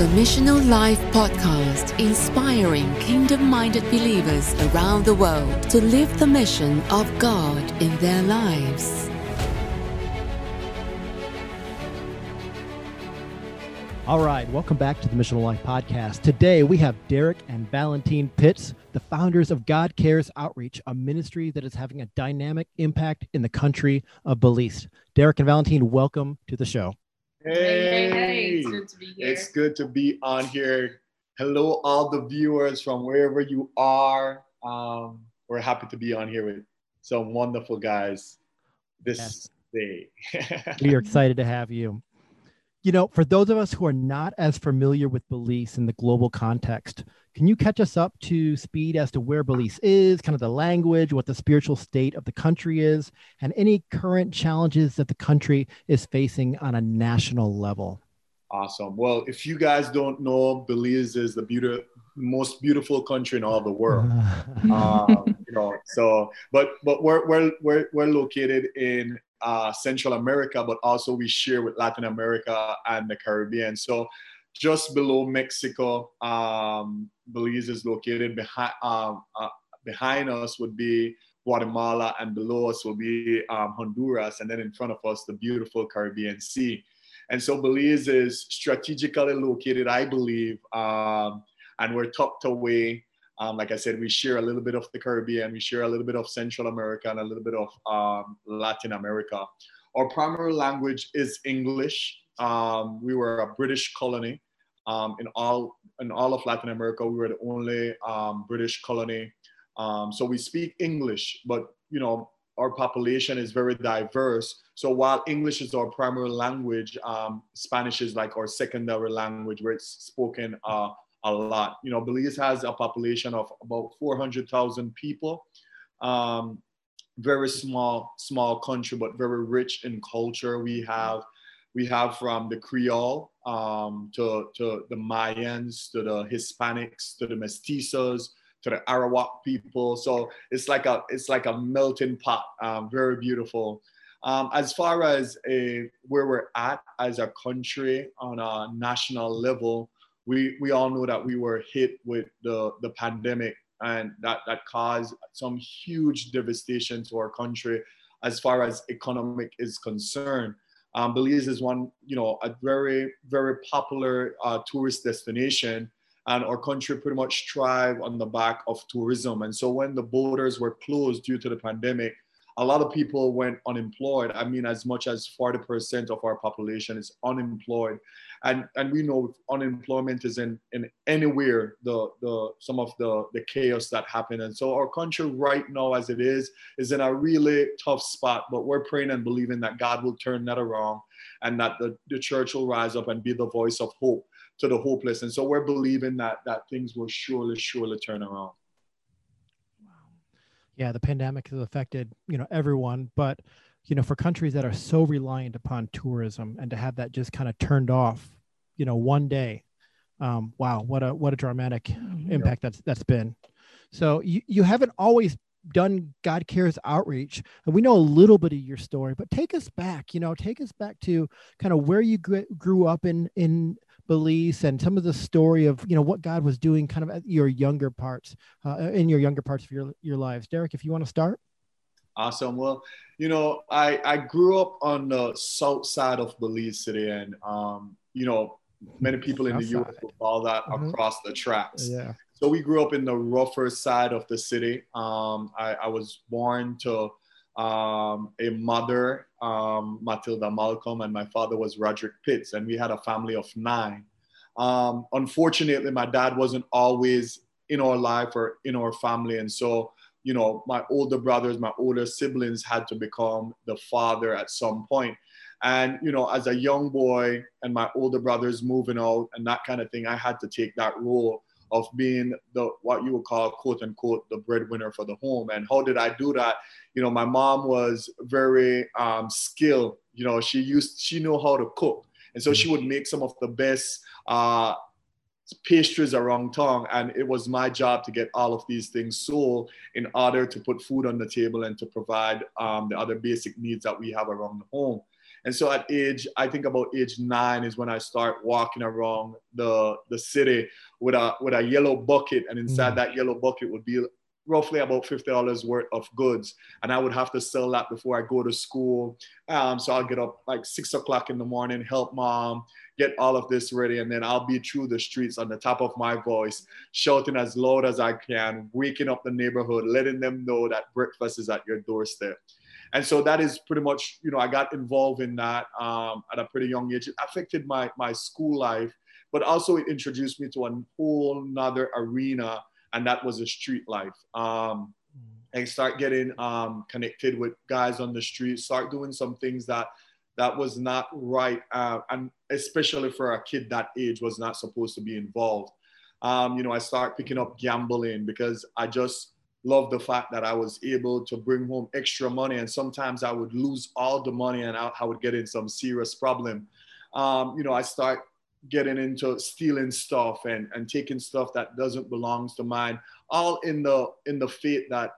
the Missional Life podcast, inspiring kingdom minded believers around the world to live the mission of God in their lives. All right, welcome back to the Missional Life podcast. Today we have Derrick and Valentine Pitts, the founders of God Cares Outreach, a ministry that is having a dynamic impact in the country of Belize. Derrick and Valentine, welcome to the show. Hey, hey, hey, it's good to be here. It's good to be on here. Hello, all the viewers from wherever you are. Um, we're happy to be on here with some wonderful guys this yes. day. we are excited to have you you know, for those of us who are not as familiar with Belize in the global context, can you catch us up to speed as to where Belize is, kind of the language, what the spiritual state of the country is, and any current challenges that the country is facing on a national level? Awesome. Well, if you guys don't know, Belize is the beauty, most beautiful country in all the world. um, you know, so but but we're we're we're, we're located in uh, Central America, but also we share with Latin America and the Caribbean. So just below Mexico, um, Belize is located behind um, uh, behind us would be Guatemala, and below us will be um, Honduras, and then in front of us the beautiful Caribbean Sea. And so Belize is strategically located, I believe, um, and we're tucked away um, like I said, we share a little bit of the Caribbean, we share a little bit of Central America, and a little bit of um, Latin America. Our primary language is English. Um, we were a British colony um, in all in all of Latin America. We were the only um, British colony, um, so we speak English. But you know, our population is very diverse. So while English is our primary language, Spanish is like our secondary language, where it's spoken. Uh, a lot. You know, Belize has a population of about 400,000 people. Um, very small, small country, but very rich in culture. We have, we have from the Creole um, to, to the Mayans, to the Hispanics, to the Mestizos, to the Arawak people. So it's like a, it's like a melting pot. Um, very beautiful. Um, as far as a, where we're at as a country on a national level, we we all know that we were hit with the the pandemic and that that caused some huge devastation to our country as far as economic is concerned. Um, Belize is one, you know, a very very popular uh, tourist destination, and our country pretty much thrive on the back of tourism. And so when the borders were closed due to the pandemic, a lot of people went unemployed. I mean, as much as 40% of our population is unemployed. And, and we know unemployment is in, in anywhere the, the some of the, the chaos that happened. And so our country right now, as it is, is in a really tough spot. But we're praying and believing that God will turn that around and that the, the church will rise up and be the voice of hope to the hopeless. And so we're believing that that things will surely, surely turn around yeah, the pandemic has affected, you know, everyone, but you know, for countries that are so reliant upon tourism and to have that just kind of turned off, you know, one day, um, wow, what a what a dramatic mm-hmm. impact that's that's been. So you, you haven't always done God Cares outreach, and we know a little bit of your story, but take us back, you know, take us back to kind of where you grew up in in Belize and some of the story of you know what God was doing kind of at your younger parts uh, in your younger parts of your your lives. Derrick, if you want to start. Awesome. Well, you know, I I grew up on the south side of Belize City, and um, you know, many people in the U.S. will call that mm-hmm. across the tracks. Yeah. So we grew up in the rougher side of the city. Um, I, I was born to um, a mother, um, Matilda Malcolm, and my father was Roderick Pitts, and we had a family of nine. Um, unfortunately, my dad wasn't always in our life or in our family, and so you know, my older brothers, my older siblings had to become the father at some point. And you know, as a young boy, and my older brothers moving out and that kind of thing, I had to take that role of being the what you would call quote unquote the breadwinner for the home. And how did I do that? You know, my mom was very um, skilled. You know, she used she knew how to cook, and so she would make some of the best uh, pastries around town. And it was my job to get all of these things sold in order to put food on the table and to provide um, the other basic needs that we have around the home. And so at age, I think about age nine is when I start walking around the, the city with a, with a yellow bucket. And inside mm. that yellow bucket would be roughly about $50 worth of goods. And I would have to sell that before I go to school. Um, so I'll get up like six o'clock in the morning, help mom, get all of this ready. And then I'll be through the streets on the top of my voice, shouting as loud as I can, waking up the neighborhood, letting them know that breakfast is at your doorstep and so that is pretty much you know i got involved in that um, at a pretty young age. It affected my my school life but also it introduced me to a whole nother arena and that was a street life. Um, and start getting um, connected with guys on the street start doing some things that that was not right uh, and especially for a kid that age was not supposed to be involved. Um, you know i start picking up gambling because i just love the fact that I was able to bring home extra money. And sometimes I would lose all the money and I, I would get in some serious problem. Um, you know, I start getting into stealing stuff and, and taking stuff that doesn't belong to mine, all in the in the faith that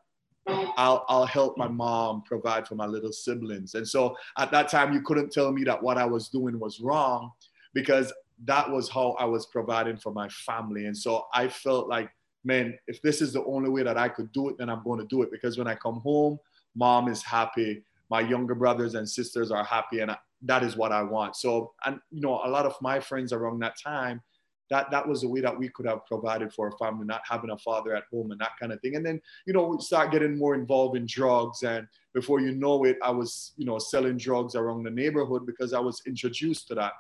I'll, I'll help my mom provide for my little siblings. And so at that time, you couldn't tell me that what I was doing was wrong because that was how I was providing for my family. And so I felt like man, if this is the only way that I could do it, then I'm going to do it. Because when I come home, mom is happy, my younger brothers and sisters are happy, and I, that is what I want. So, and you know, a lot of my friends around that time, that that was the way that we could have provided for a family, not having a father at home and that kind of thing. And then, you know, we start getting more involved in drugs, and before you know it, I was, you know, selling drugs around the neighborhood because I was introduced to that.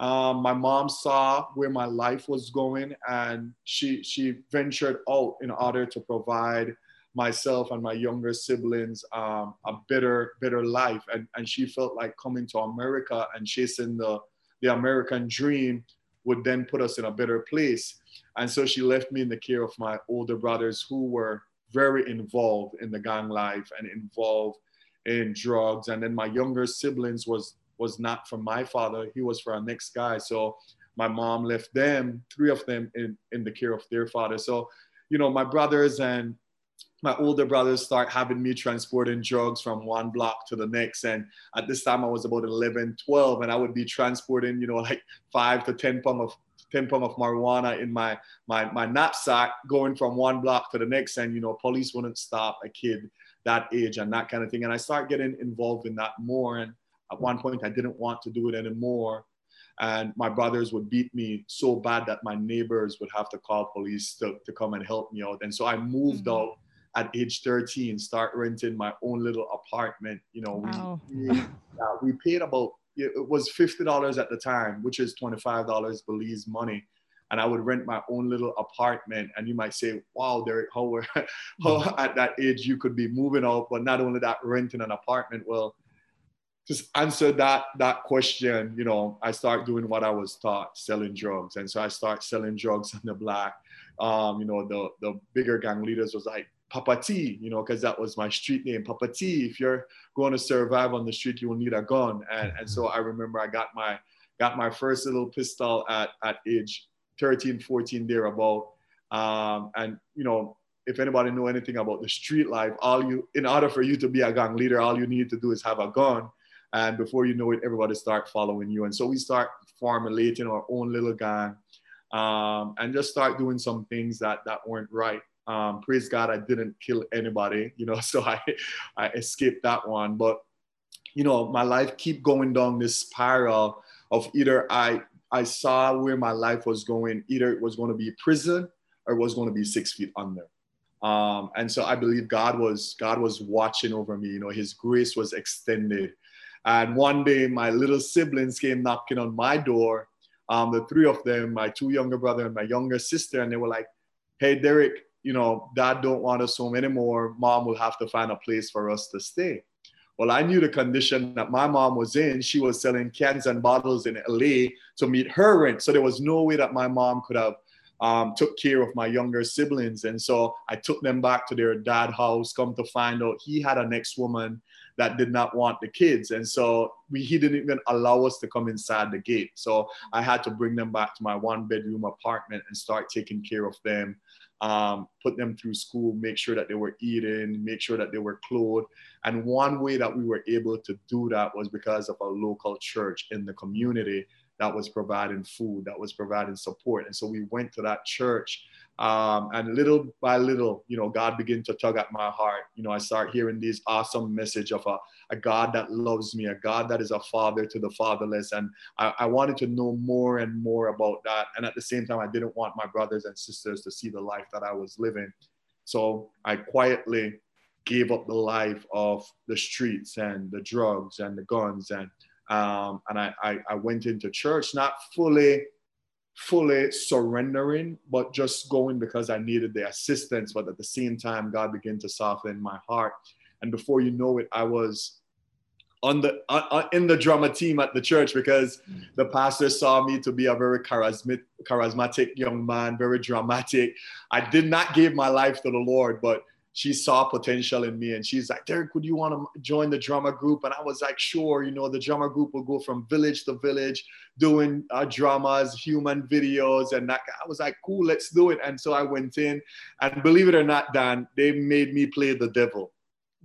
Um, my mom saw where my life was going and she, she ventured out in order to provide myself and my younger siblings um, a better, better life. And, and she felt like coming to America and chasing the, the American dream would then put us in a better place. And so she left me in the care of my older brothers who were very involved in the gang life and involved in drugs. And then my younger siblings was was not from my father. He was for our next guy. So my mom left them, three of them, in, in the care of their father. So, you know, my brothers and my older brothers start having me transporting drugs from one block to the next. And at this time I was about 11, 12, and I would be transporting, you know, like five to 10 pound of 10 pound of marijuana in my, my, my knapsack going from one block to the next. And, you know, police wouldn't stop a kid that age and that kind of thing. And I start getting involved in that more. And at one point, I didn't want to do it anymore. And my brothers would beat me so bad that my neighbors would have to call police to, to come and help me out. And so I moved mm-hmm. out at age 13, start renting my own little apartment. You know, wow. we, we, we paid about, it was $50 at the time, which is $25 Belize money and I would rent my own little apartment. And you might say, wow, Derrick, how, how mm-hmm. at that age you could be moving out, but not only that, renting an apartment. Well, just answer that that question. You know i start doing what i was taught selling drugs. And so i start selling drugs on the black um, you know the the bigger gang leaders was like papa t you know because that was my street name papa t if you're going to survive on the street you will need a gun. And and so i remember i got my got my first little pistol at at age 13 14 thereabout. Um, and you know if anybody know anything about the street life, all you, in order for you to be a gang leader, all you need to do is have a gun and before you know it, everybody start following you. And so we start formulating our own little gang um, and just start doing some things that, that weren't right. Um, praise God, I didn't kill anybody, you know, so I, I escaped that one. But, you know, my life keep going down this spiral of either I, I saw where my life was going, either it was going to be prison or it was going to be six feet under. Um, and so I believe God was God was watching over me. You know, His grace was extended. And one day, my little siblings came knocking on my door. Um, the three of them, my two younger brother and my younger sister, and they were like, "Hey, Derrick, you know, Dad don't want us home anymore. Mom will have to find a place for us to stay." Well, I knew the condition that my mom was in. She was selling cans and bottles in LA to meet her rent, so there was no way that my mom could have um, took care of my younger siblings. And so I took them back to their dad house, come to find out he had an ex woman that did not want the kids. And so we, he didn't even allow us to come inside the gate. So I had to bring them back to my one bedroom apartment and start taking care of them, um, put them through school, make sure that they were eating, make sure that they were clothed. And one way that we were able to do that was because of a local church in the community that was providing food, that was providing support. And so we went to that church um, and little by little, you know, God began to tug at my heart. You know, I start hearing this awesome message of a, a God that loves me, a God that is a father to the fatherless. And I, I wanted to know more and more about that. And at the same time, I didn't want my brothers and sisters to see the life that I was living. So I quietly gave up the life of the streets and the drugs and the guns. And, um, and I, I, I went into church, not fully fully surrendering, but just going because I needed the assistance. But at the same time, God began to soften my heart. And before you know it, I was on the uh, uh, in the drama team at the church because the pastor saw me to be a very charismatic, charismatic young man, very dramatic. I did not give my life to the Lord, but she saw potential in me and she's like, Derrick, would you want to join the drama group? And I was like, sure, you know, the drama group will go from village to village doing uh, dramas, human videos. And that, I was like, cool, let's do it. And so I went in and believe it or not, Dan, they made me play the devil.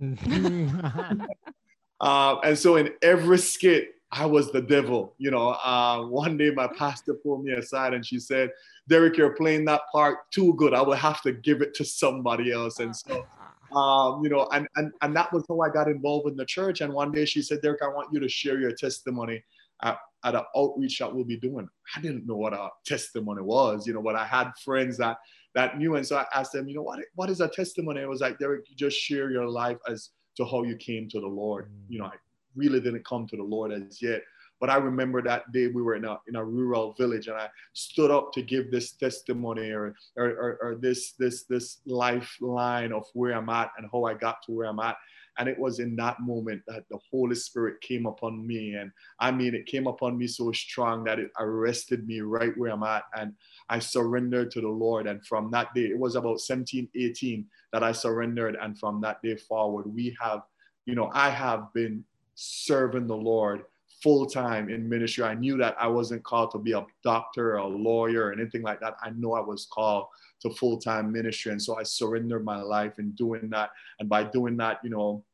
uh, and so in every skit, I was the devil. You know, uh, one day my pastor pulled me aside and she said, Derrick, you're playing that part too good. I will have to give it to somebody else. And so, um, you know, and, and, and that was how I got involved in the church. And one day she said, Derrick, I want you to share your testimony at, at an outreach that we'll be doing. I didn't know what a testimony was, you know, but I had friends that that knew. And so I asked them, you know, what, what is a testimony? It was like, Derrick, you just share your life as to how you came to the Lord. Mm. You know, I really didn't come to the Lord as yet. But I remember that day we were in a, in a rural village and I stood up to give this testimony or, or, or, or this, this, this lifeline of where I'm at and how I got to where I'm at. And it was in that moment that the Holy Spirit came upon me. And I mean, it came upon me so strong that it arrested me right where I'm at. And I surrendered to the Lord. And from that day, it was about 17, 18 that I surrendered. And from that day forward, we have, you know, I have been serving the Lord full time in ministry. I knew that I wasn't called to be a doctor or a lawyer or anything like that. I know I was called to full time ministry. And so I surrendered my life in doing that. And by doing that, you know,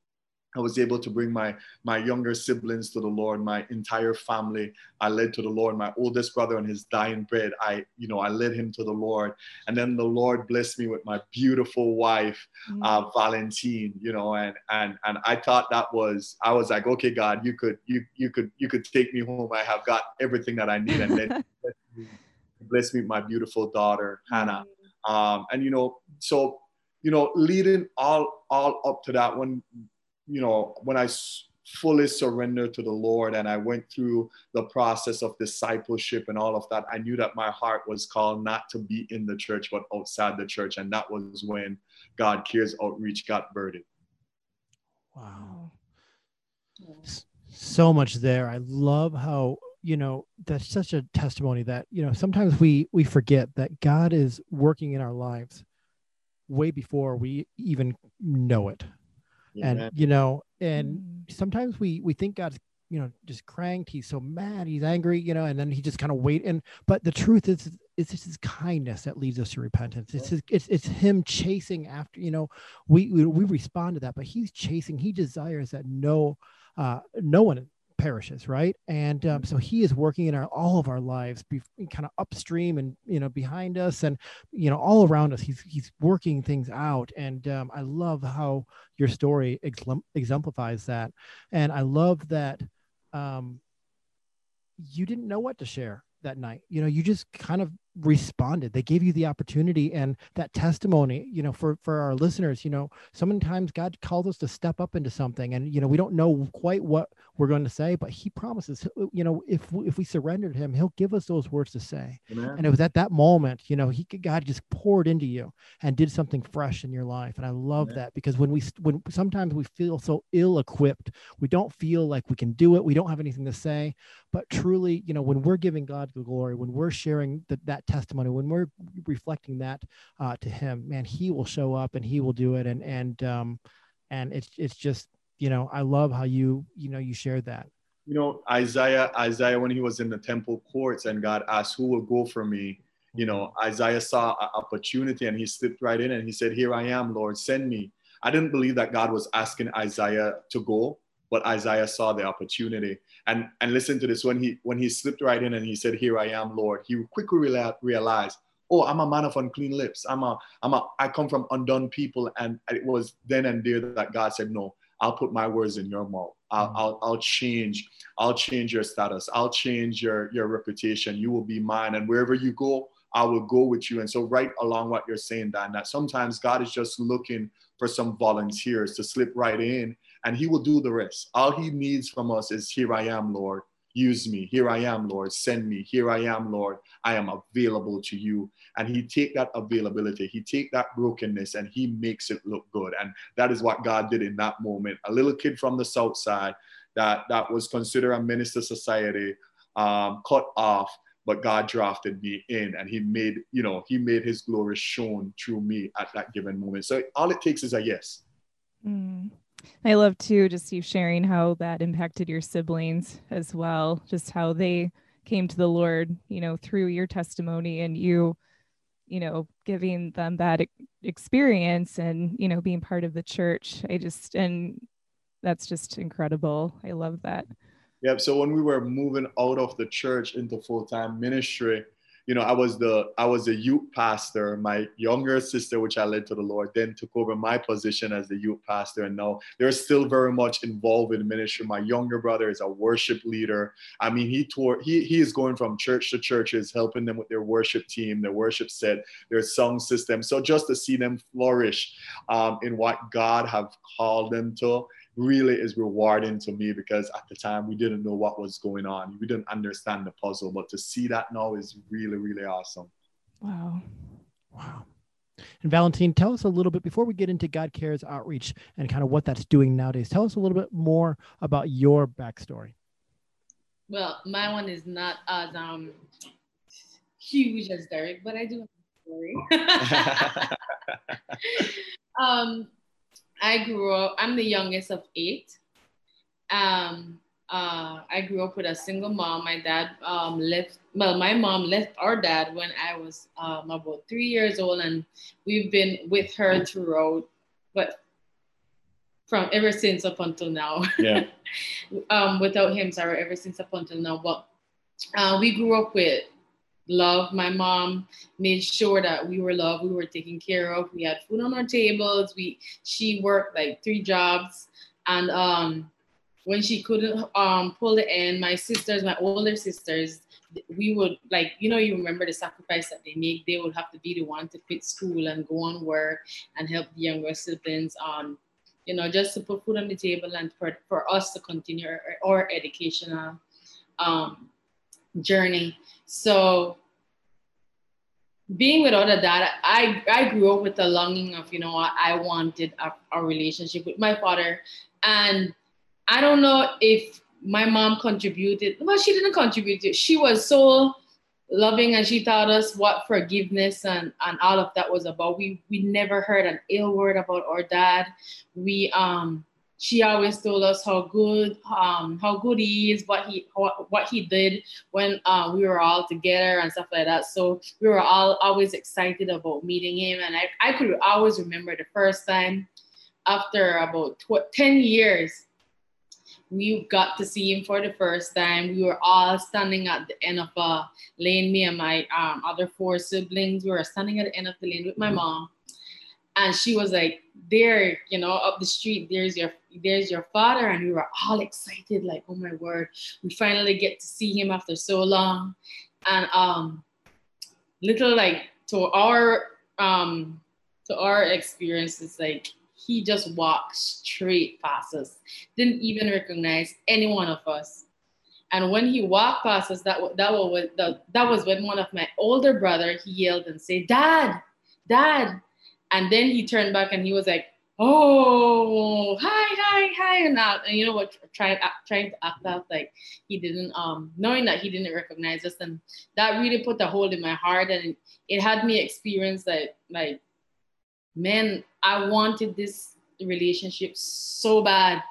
I was able to bring my my younger siblings to the Lord, my entire family. I led to the Lord. My oldest brother on his dying bed, I you know I led him to the Lord, and then the Lord blessed me with my beautiful wife, mm-hmm. uh, Valentine. You know, and and and I thought that was I was like, okay, God, you could you you could you could take me home. I have got everything that I need, and then bless me with my beautiful daughter Hannah. Mm-hmm. Um, and you know, so you know, leading all all up to that when you know, when I fully surrendered to the Lord and I went through the process of discipleship and all of that, I knew that my heart was called not to be in the church, but outside the church. And that was when God Cares Outreach got birthed. Wow. So much there. I love how you know that's such a testimony that you know sometimes we we forget that god is working in our lives way before we even know it and you know and mm. sometimes we we think god's you know just cranked he's so mad he's angry you know and then he just kind of wait and but the truth is it's just his kindness that leads us to repentance. It's his, it's, it's him chasing after you know we, we we respond to that but he's chasing he desires that no uh no one perishes right? And um, so he is working in our all of our lives be, kind of upstream and you know behind us and you know all around us. He's he's working things out. And um, i love how your story exemplifies that. And i love that um, you didn't know what to share that night. You know you just kind of responded they gave you the opportunity and that testimony you know for for our listeners you know sometimes god calls us to step up into something and you know we don't know quite what we're going to say but he promises uh, you know if if we surrender to him he'll give us those words to say Amen. and it was at that moment you know he god just poured into you and did something fresh in your life and i love Amen. that because when we when sometimes we feel so ill equipped we don't feel like we can do it we don't have anything to say but truly you know when we're giving god the glory when we're sharing the, that testimony when we're reflecting that uh, to him man he will show up and he will do it and and um and it's it's just you know, I love how you, you know, you shared that. You know, Isaiah, Isaiah, when he was in the temple courts and God asked, Who will go for me? You know, Isaiah saw an opportunity and he slipped right in and he said, Here I am, Lord, send me. I didn't believe that God was asking Isaiah to go, but Isaiah saw the opportunity. And and listen to this: when he when he slipped right in and he said, "Here I am, Lord," he quickly realized, "Oh, I'm a man of unclean lips. I'm a I'm a I come from undone people." And it was then and there that God said, "No, I'll put my words in your mouth. I'll, mm. I'll, I'll, change. I'll change your status. I'll change your, your reputation. You will be mine. And wherever you go, I will go with you. And so, right along what you're saying, Dan, that sometimes God is just looking for some volunteers to slip right in and he will do the rest. All he needs from us is, Here I am, Lord. Use me. Here I am, Lord. Send me. Here I am, Lord. I am available to you. And he take that availability, he take that brokenness, and he makes it look good. And that is what God did in that moment. A little kid from the south side that that was considered a minister society, um, cut off but God drafted me in and he made, you know, he made his glory shown through me at that given moment. So all it takes is a yes. Mm. I love too just you sharing how that impacted your siblings as well, just how they came to the Lord, you know, through your testimony and you, you know, giving them that experience and, you know, being part of the church. I just, and that's just incredible. I love that. Yep. So when we were moving out of the church into full time ministry, you know, I was the I was a youth pastor. My younger sister, which I led to the Lord, then took over my position as the youth pastor, and now they're still very much involved in ministry. My younger brother is a worship leader. I mean, he taught he he is going from church to churches, helping them with their worship team, their worship set, their song system. So just to see them flourish um, in what God have called them to really is rewarding to me because at the time we didn't know what was going on. We didn't understand the puzzle, but to see that now is really, really awesome. Wow. Wow. And Valentine, tell us a little bit before we get into God Cares outreach and kind of what that's doing nowadays. Tell us a little bit more about your backstory. Well, my one is not as um huge as Derrick, but I do have a story. um, I grew up, I'm the youngest of eight. Um, uh, I grew up with a single mom. My dad um, left, well, my mom left our dad when I was um, about three years old, and we've been with her throughout, but from ever since up until now. Yeah. um, without him, sorry, ever since up until now. But uh, we grew up with love. My mom made sure that we were loved, we were taken care of. We had food on our tables. We she worked like three jobs, and um, when she couldn't um, pull it in my sisters, my older sisters, we would like you know you remember the sacrifice that they make. They would have to be the one to quit school and go on work and help the younger siblings. Um, you know, just to put food on the table and for, for us to continue our, our educational um, journey. So being without a dad, I, I grew up with the longing of, you know, I wanted a, a relationship with my father. And I don't know if my mom contributed. Well, she didn't contribute. She was so loving and she taught us what forgiveness and, and all of that was about. We we never heard an ill word about our dad. We um she always told us how good um, how good he is, what he what, what he did when uh, we were all together and stuff like that. So we were all always excited about meeting him, and I, I could always remember the first time after about tw- ten years we got to see him for the first time. We were all standing at the end of a lane. Me and my um, other four siblings we were standing at the end of the lane with my mom and she was like there you know up the street there's your there's your father. And we were all excited like oh my word we finally get to see him after so long. And um little like to our um to our experiences like he just walked straight past us. Didn't even recognize any one of us. And when he walked past us that that was that was when one of my older brother he yelled and said dad! Dad and then he turned back and he was like, "Oh, hi, hi, hi," and out, and you know what, trying trying to act out like he didn't, um, knowing that he didn't recognize us, and that really put a hold in my heart, and it had me experience that, like, man, I wanted this relationship so bad,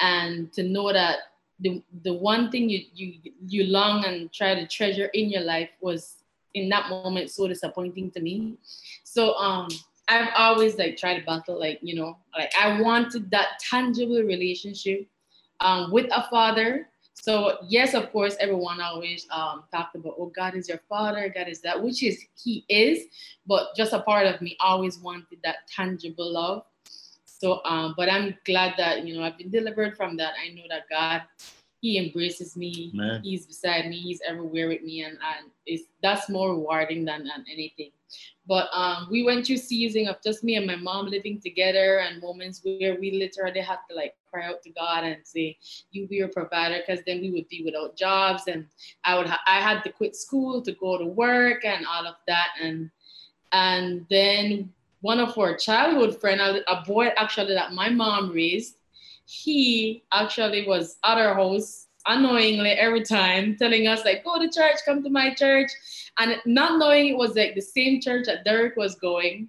and to know that the the one thing you you you long and try to treasure in your life was in that moment so disappointing to me. So um I've always like tried to battle like you know like I wanted that tangible relationship um with a father. So yes, of course, everyone always um talked about oh God is your father, God is that, which is he is, but just a part of me always wanted that tangible love. So, um, but I'm glad that you know I've been delivered from that. I know that God, He embraces me. Man. He's beside me. He's everywhere with me, and and it's that's more rewarding than, than anything. But um, we went through season of just me and my mom living together, and moments where we literally had to like cry out to God and say, "You be your provider," because then we would be without jobs, and I would ha- I had to quit school to go to work and all of that, and and then one of our childhood friend, a boy actually that my mom raised, he actually was at our house unknowingly every time telling us like go to church come to my church. And not knowing it was like the same church that derrick was going.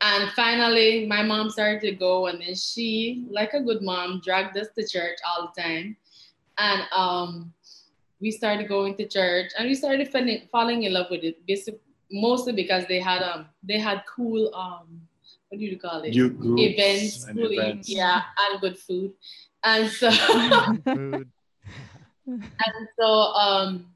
And finally my mom started to go and then she like a good mom dragged us to church all the time. And um we started going to church and we started falling, in love with it basically mostly because they had um they had cool um what do you call it events, cool events. yeah and good food and so and so um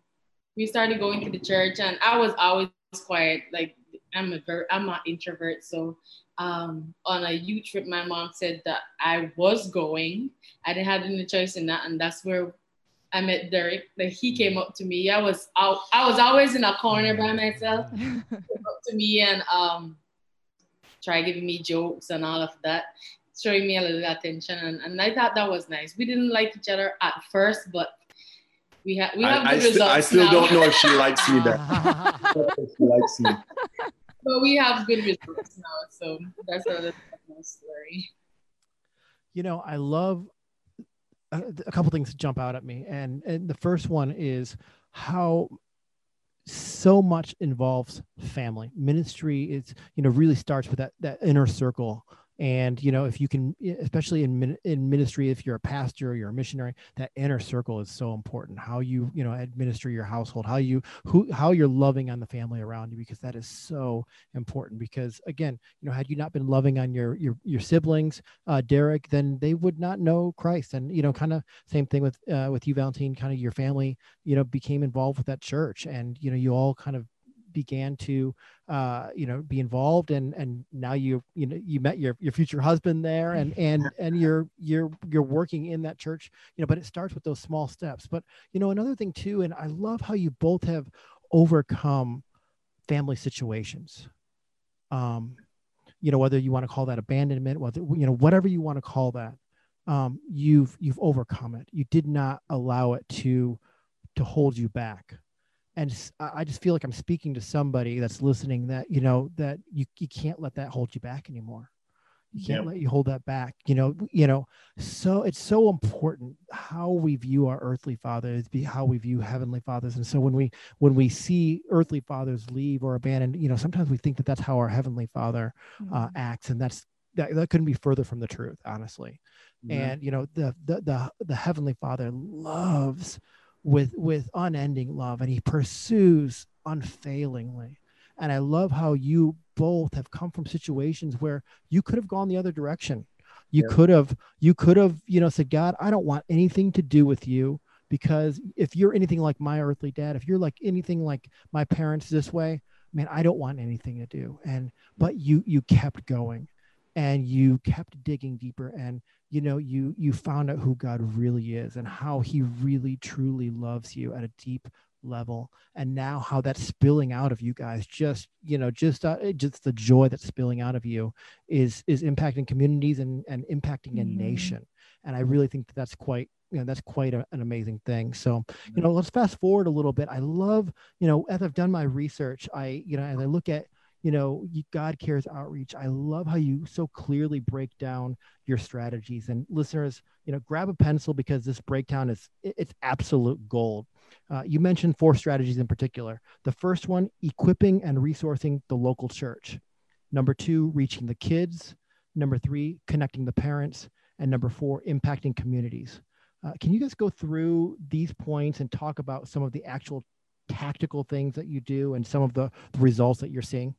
we started going to the church and I was always quiet like I'm a very I'm an introvert so um, on a youth trip, my mom said that I was going. I didn't have any choice in that, and that's where I met Derrick. Like he came up to me. I was out, I was always in a corner by myself. came up to me and um try giving me jokes and all of that, showing me a little attention. And, and I thought that was nice. We didn't like each other at first, but we have we have I, good I results. I still now. don't know if she likes me there. she likes me. But we have good results now. So that's another story. You know, I love a, a couple things jump out at me, and and the first one is how so much involves family. Ministry it's you know really starts with that that inner circle and you know if you can especially in in ministry if you're a pastor or you're a missionary that inner circle is so important. How you you know administer your household how you who how you're loving on the family around you because that is so important. Because again you know had you not been loving on your your your siblings uh derrick then they would not know christ. And you know kind of same thing with uh with you valentine kind of your family you know became involved with that church. And you know you all kind of began to uh, you know be involved and and now you you know you met your your future husband there and and and you're you're you're working in that church you know but it starts with those small steps. But you know another thing too and i love how you both have overcome family situations. Um you know whether you want to call that abandonment whether you know whatever you want to call that um you've you've overcome it. You did not allow it to to hold you back and I just feel like I'm speaking to somebody that's listening that you know that you, you can't let that hold you back anymore. You can't yep. let you hold that back. You know, you know. So it's so important how we view our earthly fathers, be how we view heavenly fathers. And so when we when we see earthly fathers leave or abandon, you know, sometimes we think that that's how our heavenly Father uh, mm-hmm. uh, acts, and that's that, that couldn't be further from the truth, honestly. Mm-hmm. And you know, the the the the heavenly Father loves with with unending love and he pursues unfailingly. And i love how you both have come from situations where you could have gone the other direction. You yeah. could have you could have you know said god i don't want anything to do with you because if you're anything like my earthly dad if you're like anything like my parents this way man i don't want anything to do. And but you you kept going and you kept digging deeper and you know you you found out who god really is and how he really truly loves you at a deep level. And now how that's spilling out of you guys just you know just uh, just the joy that's spilling out of you is is impacting communities and and impacting a mm-hmm. nation. And i really think that that's quite you know that's quite a, an amazing thing. So you know let's fast forward a little bit. I love you know as i've done my research i you know as i look at you know god cares outreach. I love how you so clearly break down your strategies. And listeners you know grab a pencil because this breakdown is it's absolute gold. Uh, you mentioned four strategies in particular. The first one equipping and resourcing the local church. Number two reaching the kids. Number three connecting the parents. And number four, impacting communities. Uh, can you guys go through these points and talk about some of the actual tactical things that you do and some of the results that you're seeing?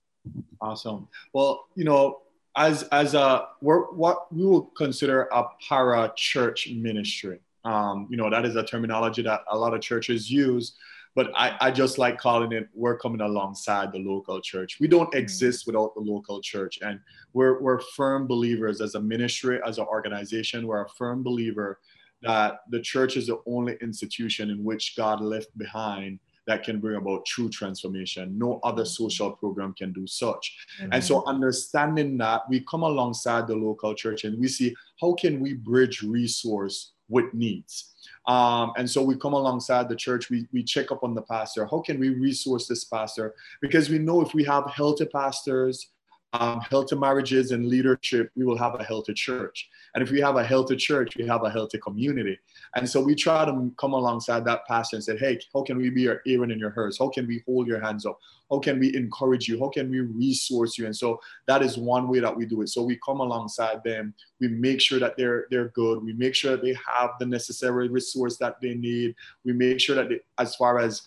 Awesome. Well, you know, as as a we're what we will consider a para church ministry. Um, you know, that is a terminology that a lot of churches use, but I, I just like calling it we're coming alongside the local church. We don't mm-hmm. exist without the local church. And we're we're firm believers as a ministry, as an organization, we're a firm believer that the church is the only institution in which God left behind that can bring about true transformation. No other social program can do such. Mm-hmm. And so understanding that we come alongside the local church and we see how can we bridge resource with needs. Um, and so we come alongside the church, we, we check up on the pastor. How can we resource this pastor? Because we know if we have healthy pastors, um, healthy marriages and leadership, we will have a healthy church. And if we have a healthy church, we have a healthy community. And so we try to come alongside that pastor and say, hey, how can we be your Aaron and your Hurs? How can we hold your hands up? How can we encourage you? How can we resource you? And so that is one way that we do it. So we come alongside them. We make sure that they're they're good. We make sure that they have the necessary resource that they need. We make sure that they, as far as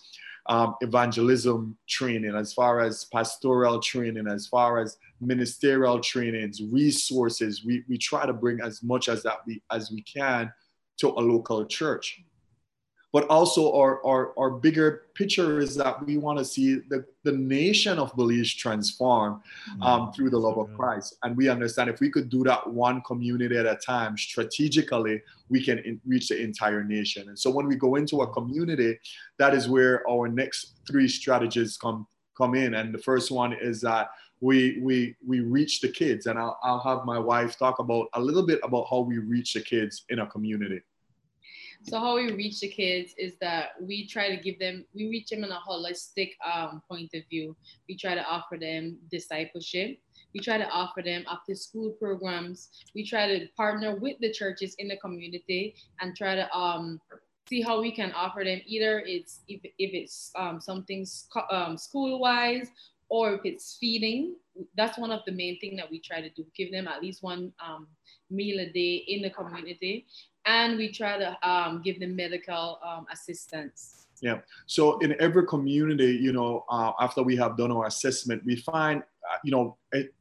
um, evangelism training, as far as pastoral training, as far as ministerial trainings, resources. We, we try to bring as much as that we as we can to a local church. But also our, our, our bigger picture is that we want to see the, the nation of Belize transform um, mm, through the love of Christ. And we understand if we could do that one community at a time strategically, we can in, reach the entire nation. And so when we go into a community, that is where our next three strategies come come in. And the first one is that we we we reach the kids and I'll, I'll have my wife talk about a little bit about how we reach the kids in a community so how we reach the kids is that we try to give them we reach them in a holistic um, point of view. We try to offer them discipleship. We try to offer them after school programs. We try to partner with the churches in the community and try to um, see how we can offer them either it's if, if it's um, something um, school wise or if it's feeding, that's one of the main thing that we try to do. Give them at least one um, meal a day in the community, and we try to um, give them medical um, assistance. Yeah. So in every community, you know, uh, after we have done our assessment, we find, uh, you know, it,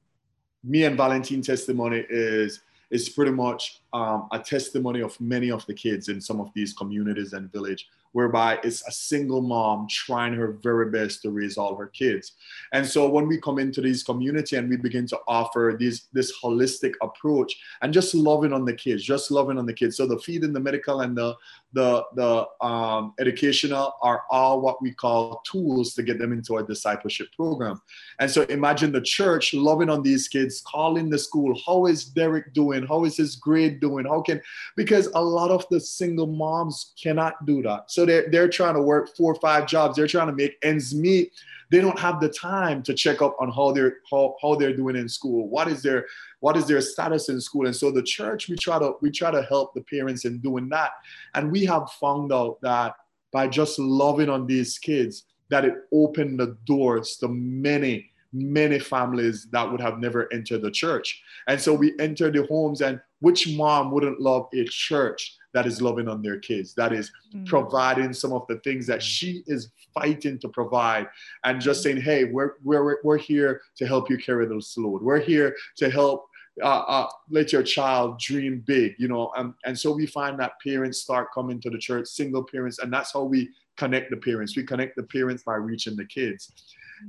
me and Valentine testimony is is pretty much um, a testimony of many of the kids in some of these communities and village whereby it's a single mom trying her very best to raise all her kids. And so when we come into this community and we begin to offer this, this holistic approach and just loving on the kids, just loving on the kids. So the feeding, and the medical, and the the the um, educational are all what we call tools to get them into our discipleship program. And so imagine the church loving on these kids, calling the school, how is Derrick doing? How is his grade doing? How can because a lot of the single moms cannot do that. So they're, they're trying to work four or five jobs. They're trying to make ends meet. They don't have the time to check up on how they're how, how they're doing in school. What is their what is their status in school? And so the church, we try to we try to help the parents in doing that. And we have found out that by just loving on these kids, that it opened the doors to many many families that would have never entered the church. And so we enter the homes, and which mom wouldn't love a church that is loving on their kids, that is mm. providing some of the things that she is fighting to provide, and just saying, hey, we're, we're, we're here to help you carry those load. We're here to help uh, uh, let your child dream big, you know. Um, and so we find that parents start coming to the church, single parents, and that's how we connect the parents. We connect the parents by reaching the kids.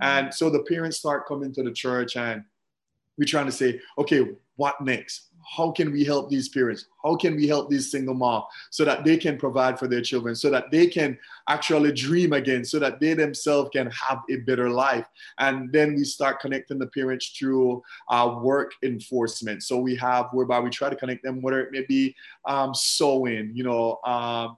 And so the parents start coming to the church and we're trying to say, okay, what next? How can we help these parents? How can we help these single moms so that they can provide for their children, so that they can actually dream again, so that they themselves can have a better life? And then we start connecting the parents through uh, work enforcement. So we have whereby we try to connect them, whether it may be um, sewing, you know, um,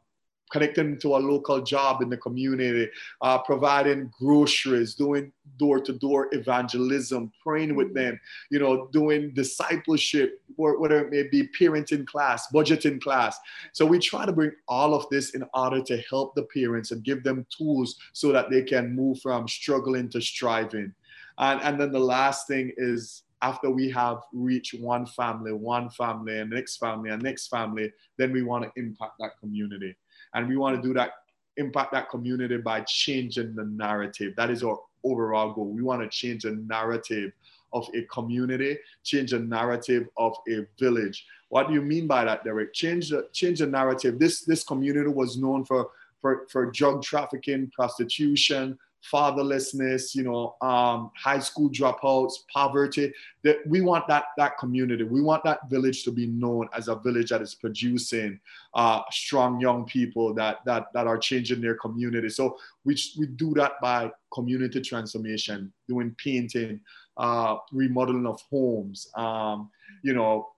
connecting to a local job in the community, uh, providing groceries, doing door to door evangelism, praying with them, you know, doing discipleship, whatever it may be, parenting class, budgeting class. So we try to bring all of this in order to help the parents and give them tools so that they can move from struggling to striving. And, and then the last thing is after we have reached one family, one family, and next family, and next family, then we want to impact that community. And we want to do that, impact that community by changing the narrative. That is our overall goal. We want to change the narrative of a community, change the narrative of a village. What do you mean by that, Derrick? Change the change the narrative. This this community was known for for, for drug trafficking, prostitution, fatherlessness, you know, um, high school dropouts, poverty. That we want that that community. We want that village to be known as a village that is producing uh, strong young people that that that are changing their community. So we we do that by community transformation, doing painting, uh, remodeling of homes, um, you know,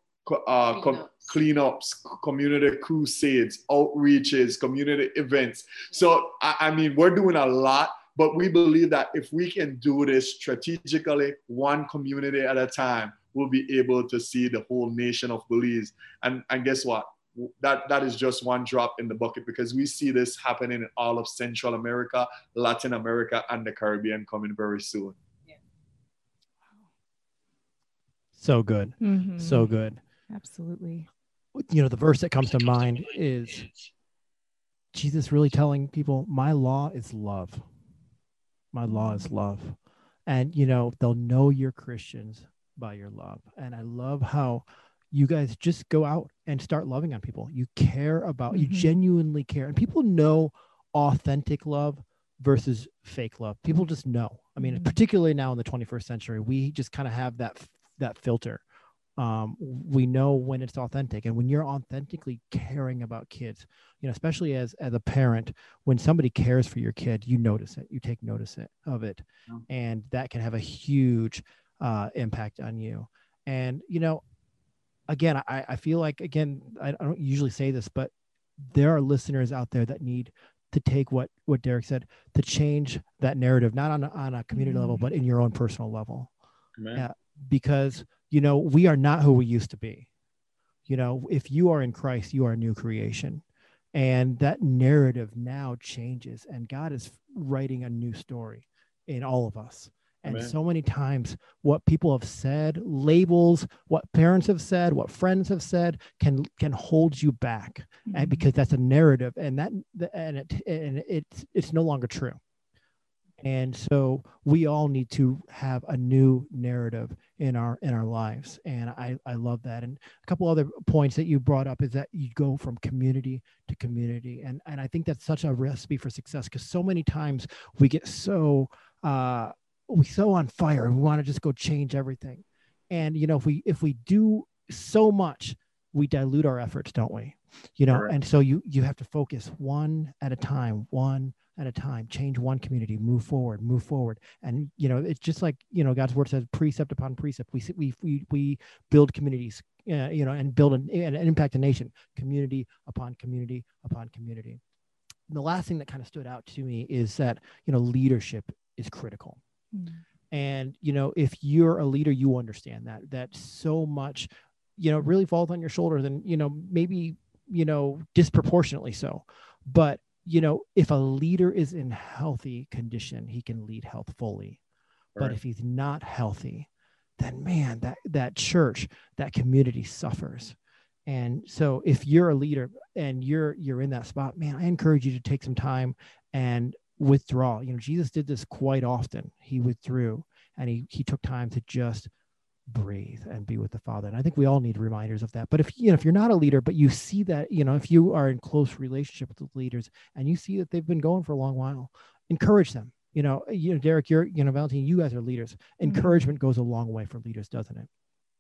uh, com- cleanups, community crusades, outreaches, community events. So, I, I mean, we're doing a lot, but we believe that if we can do this strategically, one community at a time, we'll be able to see the whole nation of Belize. And, and guess what? That, that is just one drop in the bucket because we see this happening in all of Central America, Latin America, and the Caribbean coming very soon. So good. Mm-hmm. So good. Absolutely. You know, the verse that comes to mind is Jesus really telling people, My law is love. My law is love. And, you know, they'll know you're Christians by your love. And I love how you guys just go out and start loving on people. You care about, mm-hmm. you genuinely care. And people know authentic love versus fake love. People just know. I mean, mm-hmm. particularly now in the 21st century, we just kind of have that that filter um, we know when it's authentic. And when you're authentically caring about kids you know especially as as a parent when somebody cares for your kid you notice it you take notice it, of it. Yeah. and that can have a huge uh, impact on you. And you know again i i feel like again I, I don't usually say this but there are listeners out there that need to take what what derrick said to change that narrative not on a, on a community mm-hmm. level but in your own personal level. Yeah because you know we are not who we used to be you know if you are in christ you are a new creation and that narrative now changes and god is writing a new story in all of us and Amen. so many times what people have said labels what parents have said what friends have said can can hold you back mm-hmm. and because that's a narrative and that and it and it's it's no longer true and so we all need to have a new narrative in our in our lives. And i i love that. And a couple other points that you brought up is that you go from community to community. And and i think that's such a recipe for success because so many times we get so uh we so on fire and we want to just go change everything. And you know if we if we do so much we dilute our efforts don't we? You know and so you you have to focus one at a time one at a time change one community move forward move forward. And you know it's just like you know god's word says precept upon precept. We we we, we build communities uh, you know and build an, and impact a nation community upon community upon community. The last thing that kind of stood out to me is that you know leadership is critical. Mm-hmm. and you know if you're a leader you understand that that so much you know really falls on your shoulders and you know maybe you know disproportionately so. But you know, if a leader is in healthy condition, he can lead healthfully. Right. But if he's not healthy, then man, that that church, that community suffers. And so if you're a leader and you're you're in that spot, man, I encourage you to take some time and withdraw. You know, Jesus did this quite often. He withdrew and he he took time to just breathe and be with the father. And i think we all need reminders of that. But if you know if you're not a leader but you see that you know if you are in close relationship with the leaders and you see that they've been going for a long while encourage them. You know you know derrick you're you know valentine you guys are leaders. Mm-hmm. encouragement goes a long way for leaders doesn't it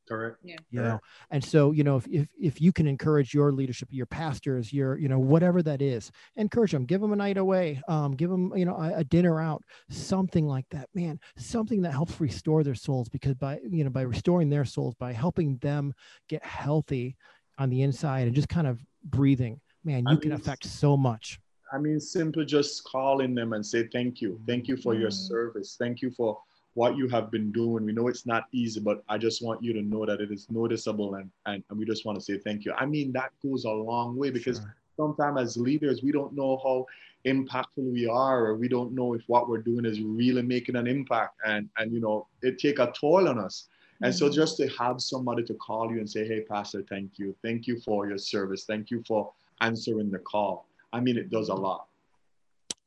Correct. Yeah. You know, and so you know if, if if you can encourage your leadership, your pastors, your you know whatever that is, encourage them. Give them a night away. Um, give them you know a, a dinner out, something like that. Man, something that helps restore their souls because by you know by restoring their souls by helping them get healthy on the inside and just kind of breathing, man, you I can mean, affect so much. I mean, simply just calling them and say thank you, thank you for mm. your service, thank you for what you have been doing. We know it's not easy, but I just want you to know that it is noticeable and, and, and we just want to say thank you. I mean, that goes a long way because sure. sometimes as leaders, we don't know how impactful we are or we don't know if what we're doing is really making an impact and, and you know, it take a toll on us. And so mm-hmm. just to have somebody to call you and say, hey, Pastor, thank you. Thank you for your service. Thank you for answering the call. I mean, it does a lot.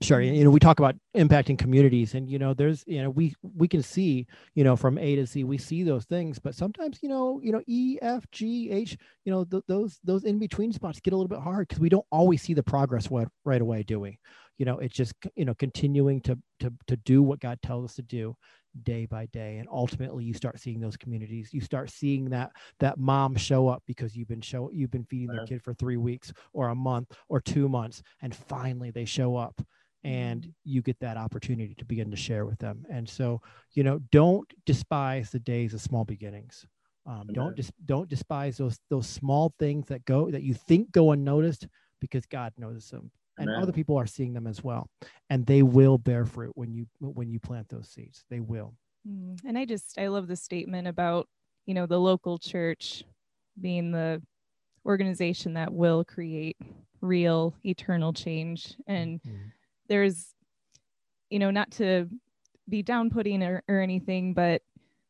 Sure. You know, we talk about impacting communities and, you know, there's, you know, we, we can see, you know, from A to Z, we see those things, but sometimes, you know, you know, E, F, G, H, you know, th- those, those in between spots get a little bit hard because we don't always see the progress right, right away, do we? You know, it's just, you know, continuing to, to, to do what God tells us to do day by day and ultimately you start seeing those communities you start seeing that that mom show up because you've been show you've been feeding their kid for three weeks or a month or two months and finally they show up and mm-hmm. you get that opportunity to begin to share with them. And so you know don't despise the days of small beginnings. Um, don't just don't despise those those small things that go that you think go unnoticed because god notices them. And Amen. other people are seeing them as well. And they will bear fruit when you when you plant those seeds. They will. Mm, and i just i love the statement about you know the local church being the organization that will create real eternal change. And mm-hmm. There's you know not to be down putting or, or anything but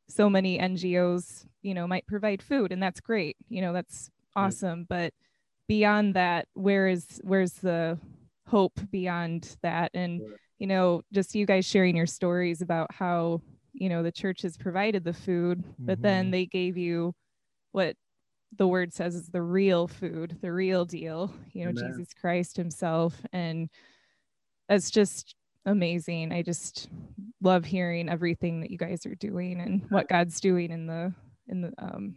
so many ngos you know might provide food and that's great you know that's awesome. But beyond that where is where's the hope beyond that? And you know just you guys sharing your stories about how you know the church has provided the food but mm-hmm. then they gave you what the word says is the real food the real deal you know Amen. jesus christ himself. And it's just amazing i just love hearing everything that you guys are doing and what god's doing in the in the um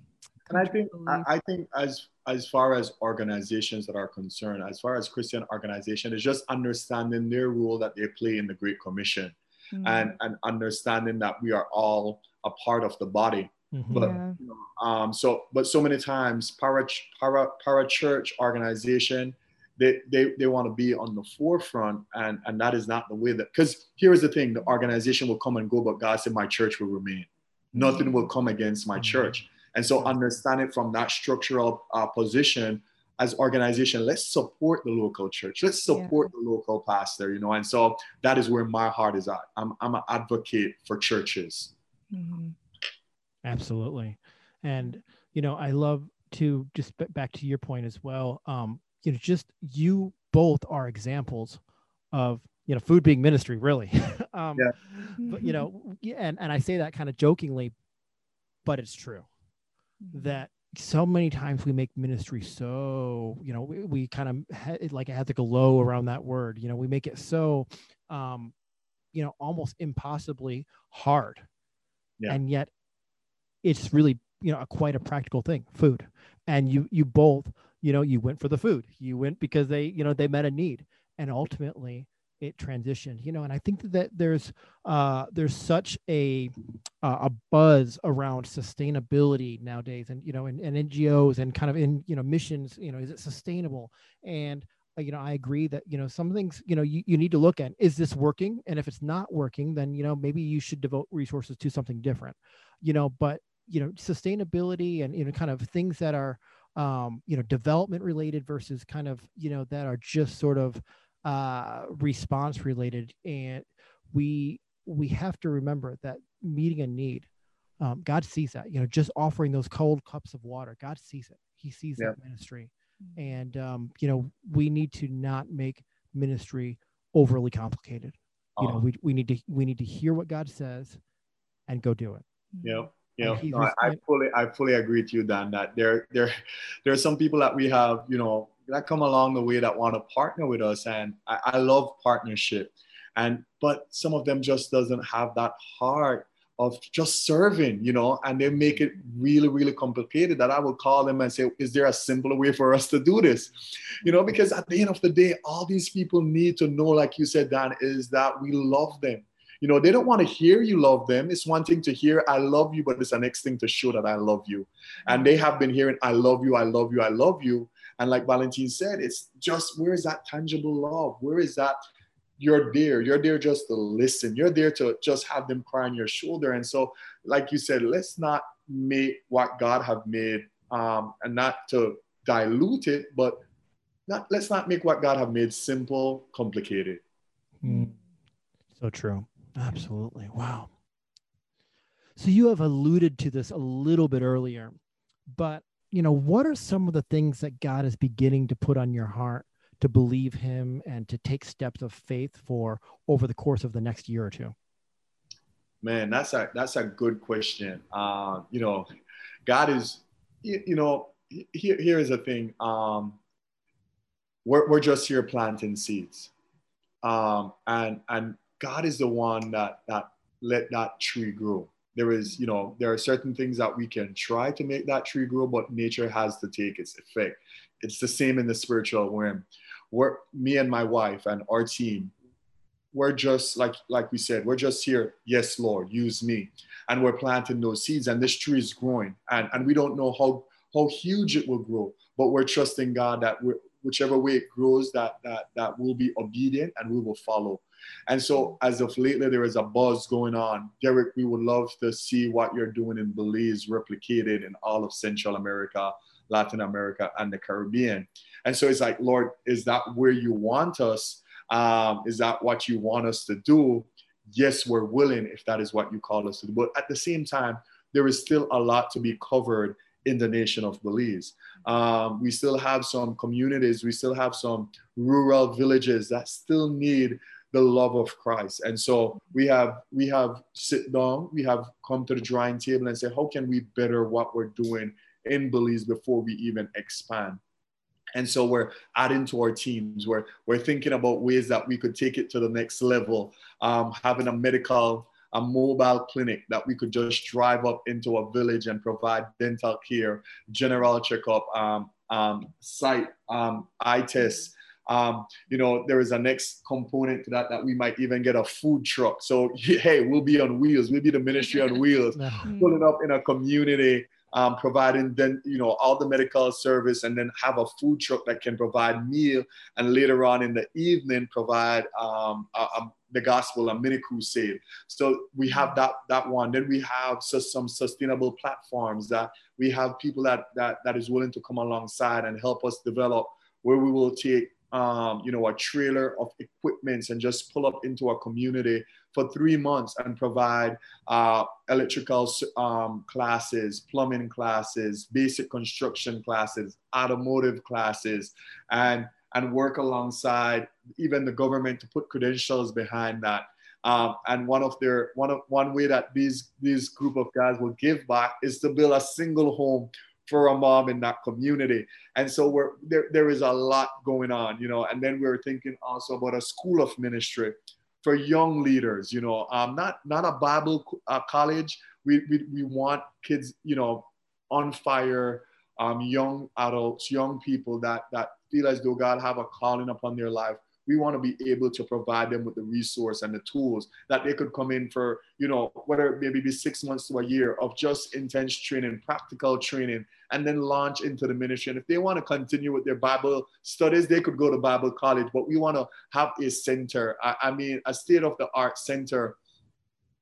and I think I, I, think as as far as organizations that are concerned, as far as Christian organization, is just understanding their role that they play in the Great Commission, mm-hmm. and and understanding that we are all a part of the body. Mm-hmm. But yeah. you know, um, so but so many times para para para church organization. They, they, they want to be on the forefront and, and that is not the way that because here's the thing the organization will come and go but god said my church will remain nothing mm-hmm. will come against my mm-hmm. church and so understand it from that structural uh, position as organization, let's support the local church. Let's support yeah. the local pastor, you know. And so that is where my heart is at. I'm, I'm an advocate for churches. Mm-hmm. Absolutely. And, you know, I love to just back to your point as well. Um, you know, just you both are examples of you know food being ministry really um yeah. but you know and and i say that kind of jokingly but it's true that so many times we make ministry so you know we, we kind of ha- like it has like a low around that word you know we make it so um you know almost impossibly hard yeah. and yet it's really you know a, quite a practical thing food and you you both you know you went for the food you went because they you know they met a need and ultimately it transitioned you know and i think that there's uh there's such a uh, a buzz around sustainability nowadays and you know and, and ngos and kind of in you know missions you know is it sustainable and uh, you know i agree that you know some things you know you, you need to look at is this working and if it's not working then you know maybe you should devote resources to something different you know but you know sustainability and you know kind of things that are um you know development related versus kind of you know that are just sort of uh, response related, and we we have to remember that meeting a need, um, God sees that. You know, just offering those cold cups of water, God sees it. He sees that ministry, mm-hmm. and um, you know we need to not make ministry overly complicated. You know, uh-huh. we, we need to we need to hear what God says, and go do it. Yeah. Yeah, no, I, I, fully I fully agree with you, Dan. That there there there are some people that we have, you know, that come along the way that want to partner with us and I, I, love partnership and but some of them just doesn't have that heart of just serving you know and they make it really really complicated that i will call them and say is there a simpler way for us to do this you know because at the end of the day all these people need to know like you said dan is that we love them you know they don't want to hear you love them it's one thing to hear i love you but it's the next thing to show that i love you and they have been hearing i love you i love you i love you and like Valentine said, it's just where is that tangible love? Where is that? You're there. You're there just to listen. You're there to just have them cry on your shoulder. And so, like you said, let's not make what God have made, um, and not to dilute it, but not let's not make what God have made simple, complicated. Mm. So true. Absolutely. Wow. So you have alluded to this a little bit earlier, but you know, what are some of the things that God is beginning to put on your heart to believe him and to take steps of faith for over the course of the next year or two? Man, that's a that's a good question. Uh, you know, God is, you, you know, here, here is a thing. Um, we're, we're just here planting seeds. Um, and and God is the one that that let that tree grow. There is, you know, there are certain things that we can try to make that tree grow, but nature has to take its effect. It's the same in the spiritual realm. We're me and my wife and our team, we're just like like we said, we're just here. Yes, Lord, use me, and we're planting those seeds, and this tree is growing, and and we don't know how how huge it will grow, but we're trusting God that we're, whichever way it grows, that that that will be obedient and we will follow. And so, as of lately, there is a buzz going on. Derrick, we would love to see what you're doing in Belize replicated in all of Central America, Latin America, and the Caribbean. And so it's like, Lord, is that where you want us? Um, is that what you want us to do? Yes, we're willing if that is what you call us to do. But at the same time, there is still a lot to be covered in the nation of Belize. Um, we still have some communities, we still have some rural villages that still need the love of Christ. And so we have we have sit down, we have come to the drawing table and say, how can we better what we're doing in Belize before we even expand? And so we're adding to our teams. We're, we're thinking about ways that we could take it to the next level, um, having a medical a mobile clinic that we could just drive up into a village and provide dental care, general checkup, um, um, site um, eye tests. Um, you know, there is a next component to that that we might even get a food truck. So, hey, we'll be on wheels. We'll be the ministry on wheels, pulling up in a community, um, providing then you know all the medical service, and then have a food truck that can provide meal, and later on in the evening provide um, a, a the gospel, a mini crusade. So we have that that one. Then we have some sustainable platforms that we have people that that that is willing to come alongside and help us develop where we will take um, you know a trailer of equipments and just pull up into a community for three months and provide uh, electrical um, classes, plumbing classes, basic construction classes, automotive classes, and and work alongside even the government to put credentials behind that. Um, and one of their one of one way that these these group of guys will give back is to build a single home for a mom in that community. And so we're there there is a lot going on, you know. And then we are thinking also about a school of ministry for young leaders, you know, um, not not a Bible uh, college. We, we we want kids, you know, on fire, um, young adults, young people that that feel as though God have a calling upon their life, we want to be able to provide them with the resource and the tools that they could come in for, you know, whether maybe be six months to a year of just intense training, practical training, and then launch into the ministry. And if they want to continue with their Bible studies, they could go to Bible college. But we want to have a center, I, I mean, a state of the art center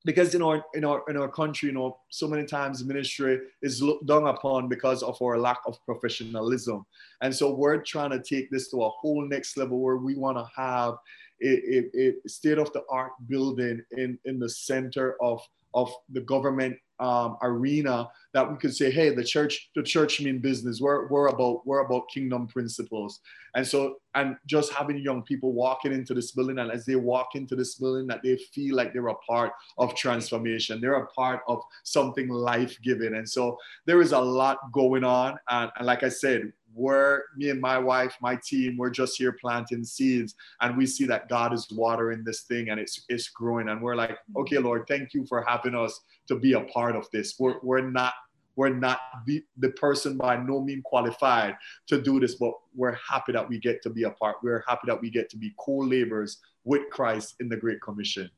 because in our in our in our country, you know, so many times ministry is looked down upon because of our lack of professionalism, and so we're trying to take this to a whole next level where we want to have a, a, a state of the art building in in the center of of the government um, arena that we could say, hey, the church, the church mean business. We're, we're about we're about kingdom principles. And so, and just having young people walking into this building, and as they walk into this building, that they feel like they're a part of transformation. They're a part of something life-giving. And so there is a lot going on. And, and like I said, we're me and my wife, my team, we're just here planting seeds, and we see that God is watering this thing and it's it's growing. And we're like, mm-hmm. okay, Lord, thank you for having us to be a part of this. We're we're not we're not the, the person by no means qualified to do this, but we're happy that we get to be a part. We're happy that we get to be co-laborers with Christ in the Great Commission.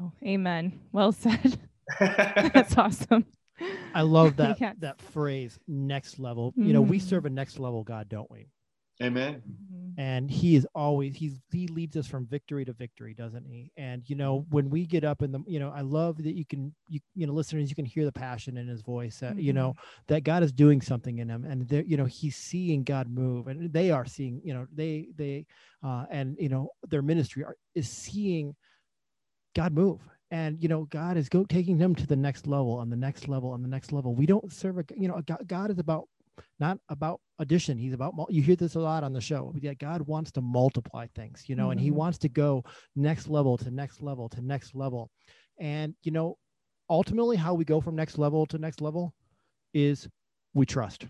Oh, amen. Well said. That's awesome. I love that yes. that phrase next level. Mm-hmm. You know, we mm-hmm. serve a next level God, don't we? Amen. Mm-hmm. And he is always he's he leads us from victory to victory, doesn't he? And you know, when we get up in the you know, I love that you can you you know, listeners, you can hear the passion in his voice. Uh, mm-hmm. You know that God is doing something in him, and you know he's seeing God move, and they are seeing you know they they uh, and you know their ministry are, is seeing God move and you know god is go taking them to the next level on the next level on the next level. We don't serve a you know god, god is about not about addition. He's about you hear this a lot on the show. Yeah god wants to multiply things you know mm-hmm. and he mm-hmm. wants to go next level to next level to next level. And you know ultimately how we go from next level to next level is we trust.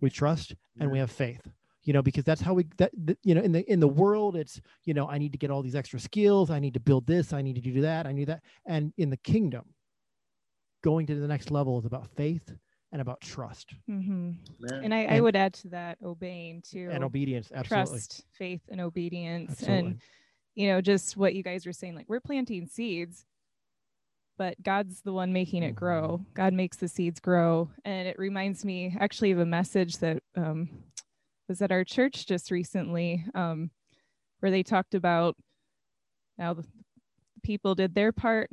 We trust and we have faith you know because that's how we that, that, you know in the in the world it's you know i need to get all these extra skills i need to build this i need to do that i need that and in the kingdom going to the next level is about faith and about trust mm-hmm. and, I, and, I, would add to that obeying too and obedience absolutely trust faith and obedience absolutely. and you know just what you guys were saying like we're planting seeds but God's the one making it grow. Mm-hmm. God makes the seeds grow. And it reminds me actually of a message that um, was at our church just recently um, where they talked about now the people did their part,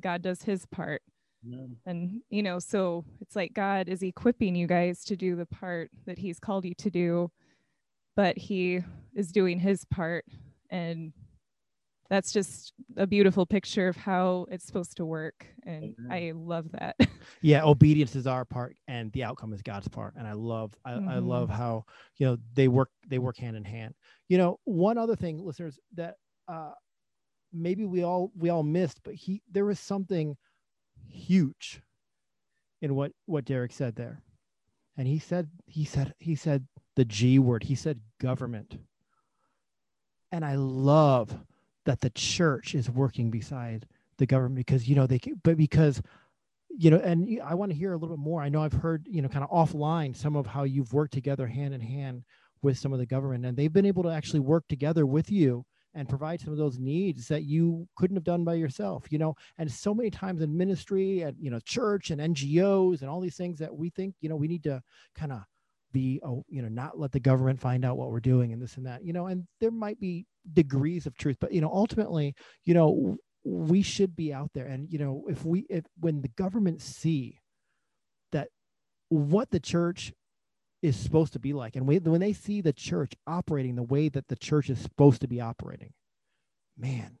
God does his part. Yeah. And, you know, so it's like God is equipping you guys to do the part that he's called you to do, but he is doing his part. And that's just a beautiful picture of how it's supposed to work and i love that. Yeah obedience is our part and the outcome is god's part and i love I, mm-hmm. I love how you know they work they work hand in hand. You know one other thing listeners that uh maybe we all we all missed but he there was something huge in what what derrick said there. And he said he said he said the g word he said government. And i love that the church is working beside the government because you know they but because you know and i want to hear a little bit more. I know i've heard you know kind of offline some of how you've worked together hand in hand with some of the government and they've been able to actually work together with you and provide some of those needs that you couldn't have done by yourself you know? And so many times in ministry and you know church and ngos and all these things that we think you know we need to kind of be oh you know not let the government find out what we're doing and this and that you know and there might be degrees of truth but you know ultimately you know we should be out there. And you know if we if when the government see that what the church is supposed to be like and we, when they see the church operating the way that the church is supposed to be operating man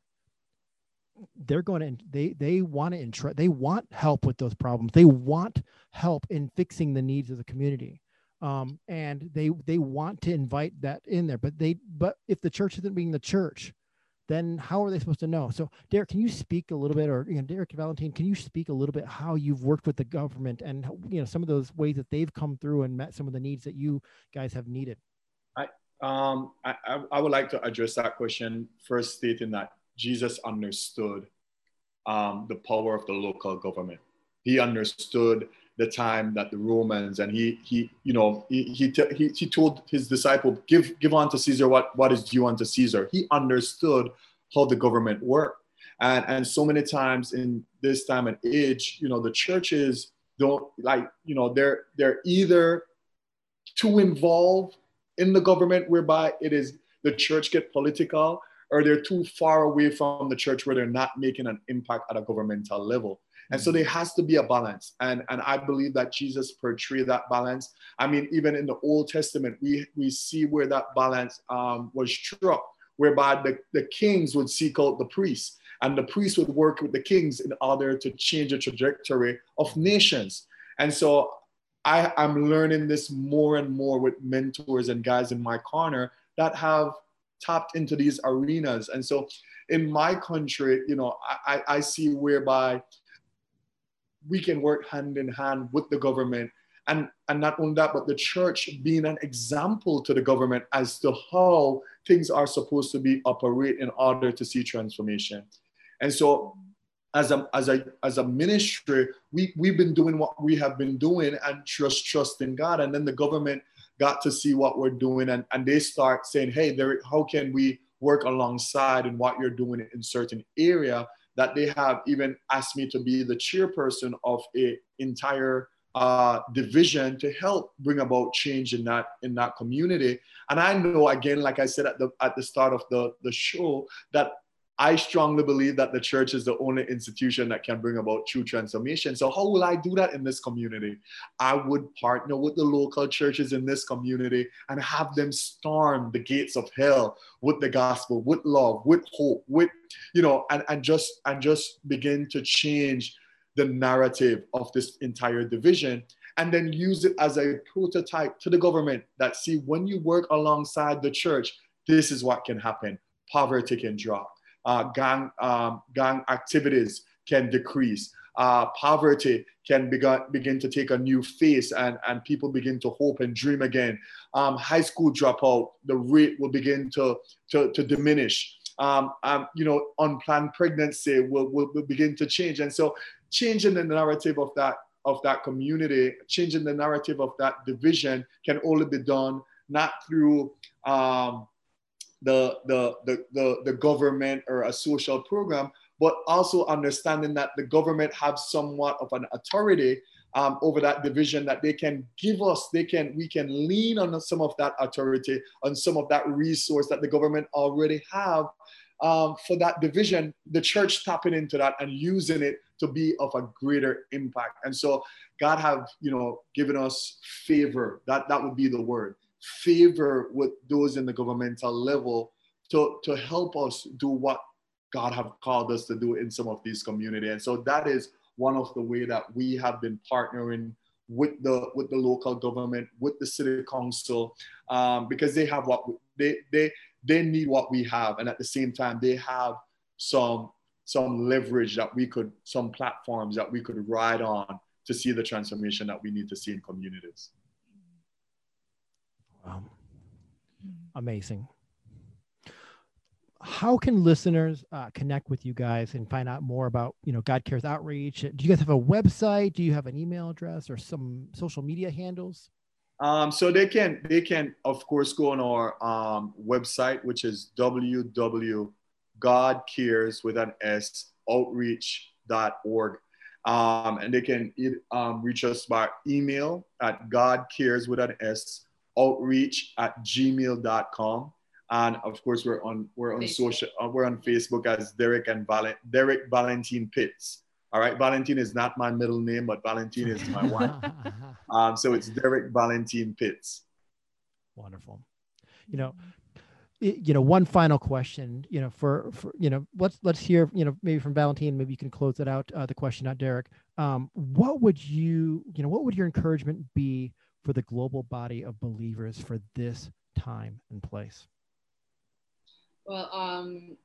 they're going to they they want to entrust they want help with those problems. They want help in fixing the needs of the community um, and they they want to invite that in there but they but if the church isn't being the church then how are they supposed to know? So derrick can you speak a little bit or you know derrick valentine can you speak a little bit how you've worked with the government and you know some of those ways that they've come through and met some of the needs that you guys have needed? I um i i would like to address that question first stating that jesus understood um, the power of the local government. He understood the time that the Romans and he he you know he he, he, he told his disciple give give unto Caesar what what is due unto Caesar. He understood how the government worked. And, and so many times in this time and age, you know, the churches don't like, you know, they're they're either too involved in the government whereby it is the church get political or they're too far away from the church where they're not making an impact at a governmental level. And so there has to be a balance. And, and I believe that Jesus portrayed that balance. I mean, even in the Old Testament, we, we see where that balance um, was struck, whereby the, the kings would seek out the priests, and the priests would work with the kings in order to change the trajectory of nations. And so I, I'm learning this more and more with mentors and guys in my corner that have tapped into these arenas. And so in my country, you know, I, I see whereby we can work hand in hand with the government. And, and not only that, but the church being an example to the government as to how things are supposed to be operate in order to see transformation. And so as a, as a, as a ministry, we, we've been doing what we have been doing and just trust in God. And then the government got to see what we're doing and, and they start saying, hey, there, how can we work alongside in what you're doing in certain area that they have even asked me to be the chairperson of a entire uh, division to help bring about change in that in that community. And I know again, like I said at the at the start of the, the show, that I strongly believe that the church is the only institution that can bring about true transformation. So, how will I do that in this community? I would partner with the local churches in this community and have them storm the gates of hell with the gospel, with love, with hope, with, you know, and, and just and just begin to change the narrative of this entire division and then use it as a prototype to the government that see when you work alongside the church, this is what can happen. Poverty can drop uh, gang, um, gang activities can decrease. Uh, poverty can begin, begin to take a new face and, and people begin to hope and dream again. Um, high school dropout, the rate will begin to, to, to diminish. Um, um, you know, unplanned pregnancy will, will, will begin to change. And so changing the narrative of that of that community, changing the narrative of that division can only be done not through um, the, the, the, the, the government or a social program, but also understanding that the government have somewhat of an authority um, over that division that they can give us they can we can lean on some of that authority on some of that resource that the government already have um, for that division the church tapping into that and using it to be of a greater impact. And so god have you know given us favor. That that would be the word favor with those in the governmental level to, to help us do what God have called us to do in some of these communities. And so that is one of the way that we have been partnering with the with the local government, with the city council, um, because they have what they they they need what we have, and at the same time they have some some leverage that we could some platforms that we could ride on to see the transformation that we need to see in communities. Wow. Amazing. How can listeners uh, connect with you guys and find out more about, you know, God Cares Outreach? Do you guys have a website? Do you have an email address or some social media handles? Um, so they can, they can, of course, go on our um, website, which is www.godcares with an S outreach.org. Um, and they can um, reach us by email at godcares with an S outreach at gmail.com. And of course, we're on we're on Facebook. social uh, we're on Facebook as Derrick and Val- Derrick Valentine Pitts. All right, Valentine is not my middle name, but Valentine is my wife. um, so it's Derrick Valentine Pitts. Wonderful. You know, you know, one final question. You know, for for you know, let's let's hear. You know, maybe from Valentine. Maybe you can close it out. Uh, the question, not Derrick. Um, what would you you know? What would your encouragement be for the global body of believers for this time and place? Well, um,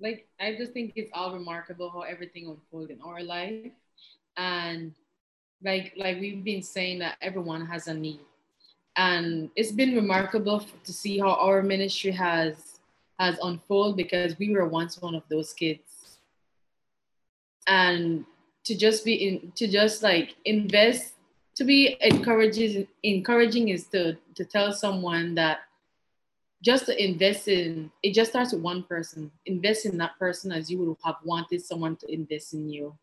like I just think it's all remarkable how everything unfolded in our life, and like like we've been saying that everyone has a need, and it's been remarkable to see how our ministry has has unfolded because we were once one of those kids, and to just be in to just like invest to be encouraging encouraging is to to tell someone that just to invest in it just starts with one person. Invest in that person as you would have wanted someone to invest in you.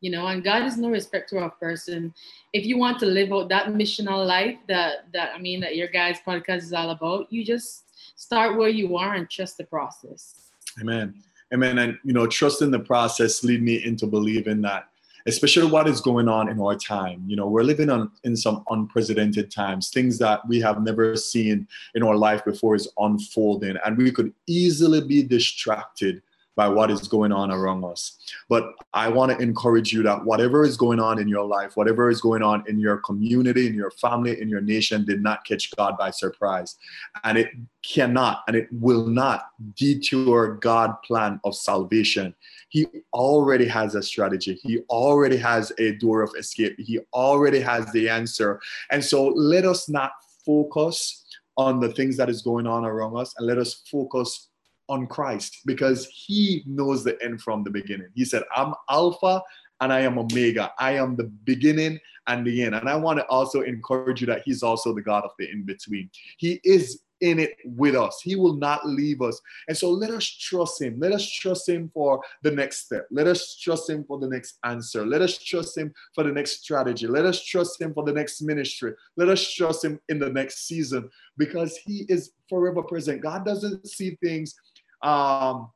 You know and god is no respecter of person. If you want to live out that missional life that that i mean that your guys podcast is all about you just start where you are and trust the process. Amen. Amen. And you know trust in the process lead me into believing that especially what is going on in our time. You know, we're living on, in some unprecedented times. Things that we have never seen in our life before is unfolding, and we could easily be distracted by what is going on around us. But I want to encourage you that whatever is going on in your life, whatever is going on in your community, in your family, in your nation, did not catch God by surprise. And it cannot and it will not detour God plan of salvation. He already has a strategy. He already has a door of escape. He already has the answer. And so let us not focus on the things that is going on around us and let us focus on Christ because he knows the end from the beginning. He said, I'm Alpha and I am Omega. I am the beginning and the end. And I want to also encourage you that he's also the God of the in between. He is in it with us. He will not leave us. And so let us trust him. Let us trust him for the next step. Let us trust him for the next answer. Let us trust him for the next strategy. Let us trust him for the next ministry. Let us trust him in the next season because he is forever present. God doesn't see things um,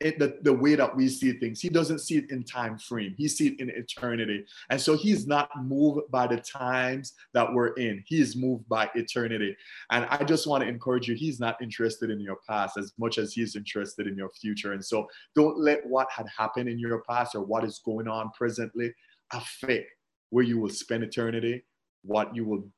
it, the, the way that we see things. He doesn't see it in time frame. He sees it in eternity. And so he's not moved by the times that we're in. He is moved by eternity. And I just want to encourage you, he's not interested in your past as much as he's interested in your future. And so don't let what had happened in your past or what is going on presently affect where you will spend eternity, what you will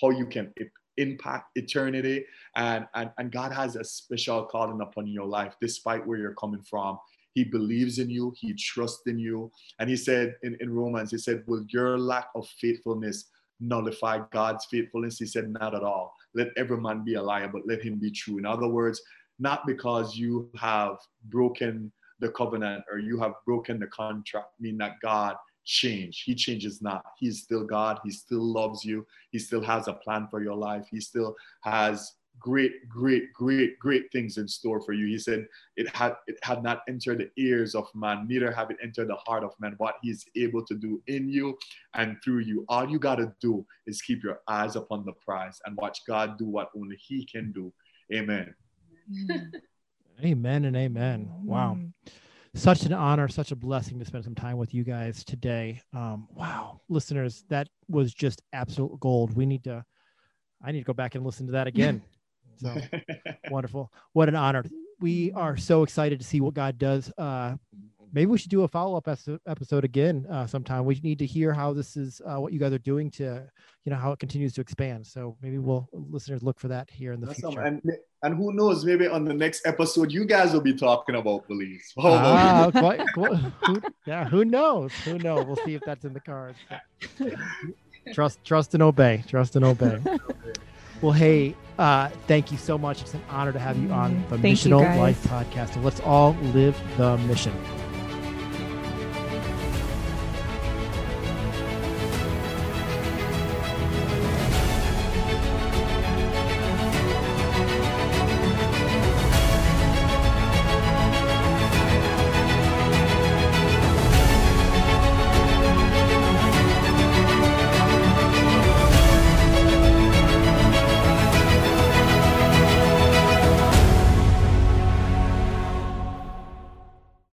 how you can impact eternity. And, and, and God has a special calling upon your life, despite where you're coming from. He believes in you, he trusts in you. And he said in, in Romans, he said, Will your lack of faithfulness nullify God's faithfulness? He said, Not at all. Let every man be a liar, but let him be true. In other words, not because you have broken the covenant or you have broken the contract, mean that God change. He changes not. He's still God. He still loves you. He still has a plan for your life. He still has great, great, great, great things in store for you. He said it had it had not entered the ears of man, neither have it entered the heart of man. What he's able to do in you and through you. All you gotta do is keep your eyes upon the prize and watch God do what only He can do. Amen. Amen and amen. Wow. Mm. Such an honor, such a blessing to spend some time with you guys today. Um, wow, listeners, that was just absolute gold. We need to, I need to go back and listen to that again. So wonderful. What an honor. We are so excited to see what God does uh, maybe we should do a follow-up episode again uh, sometime. We need to hear how this is uh, what you guys are doing to you know how it continues to expand. So maybe we'll listeners look for that here in the awesome. future. and, and who knows maybe on the next episode you guys will be talking about beliefs ah, quite, quite, who, yeah who knows? Who knows? We'll see if that's in the cards. Trust trust and obey trust and obey. Well hey uh, thank you so much. It's an honor to have you on the thank missional life podcast. So let's all live the mission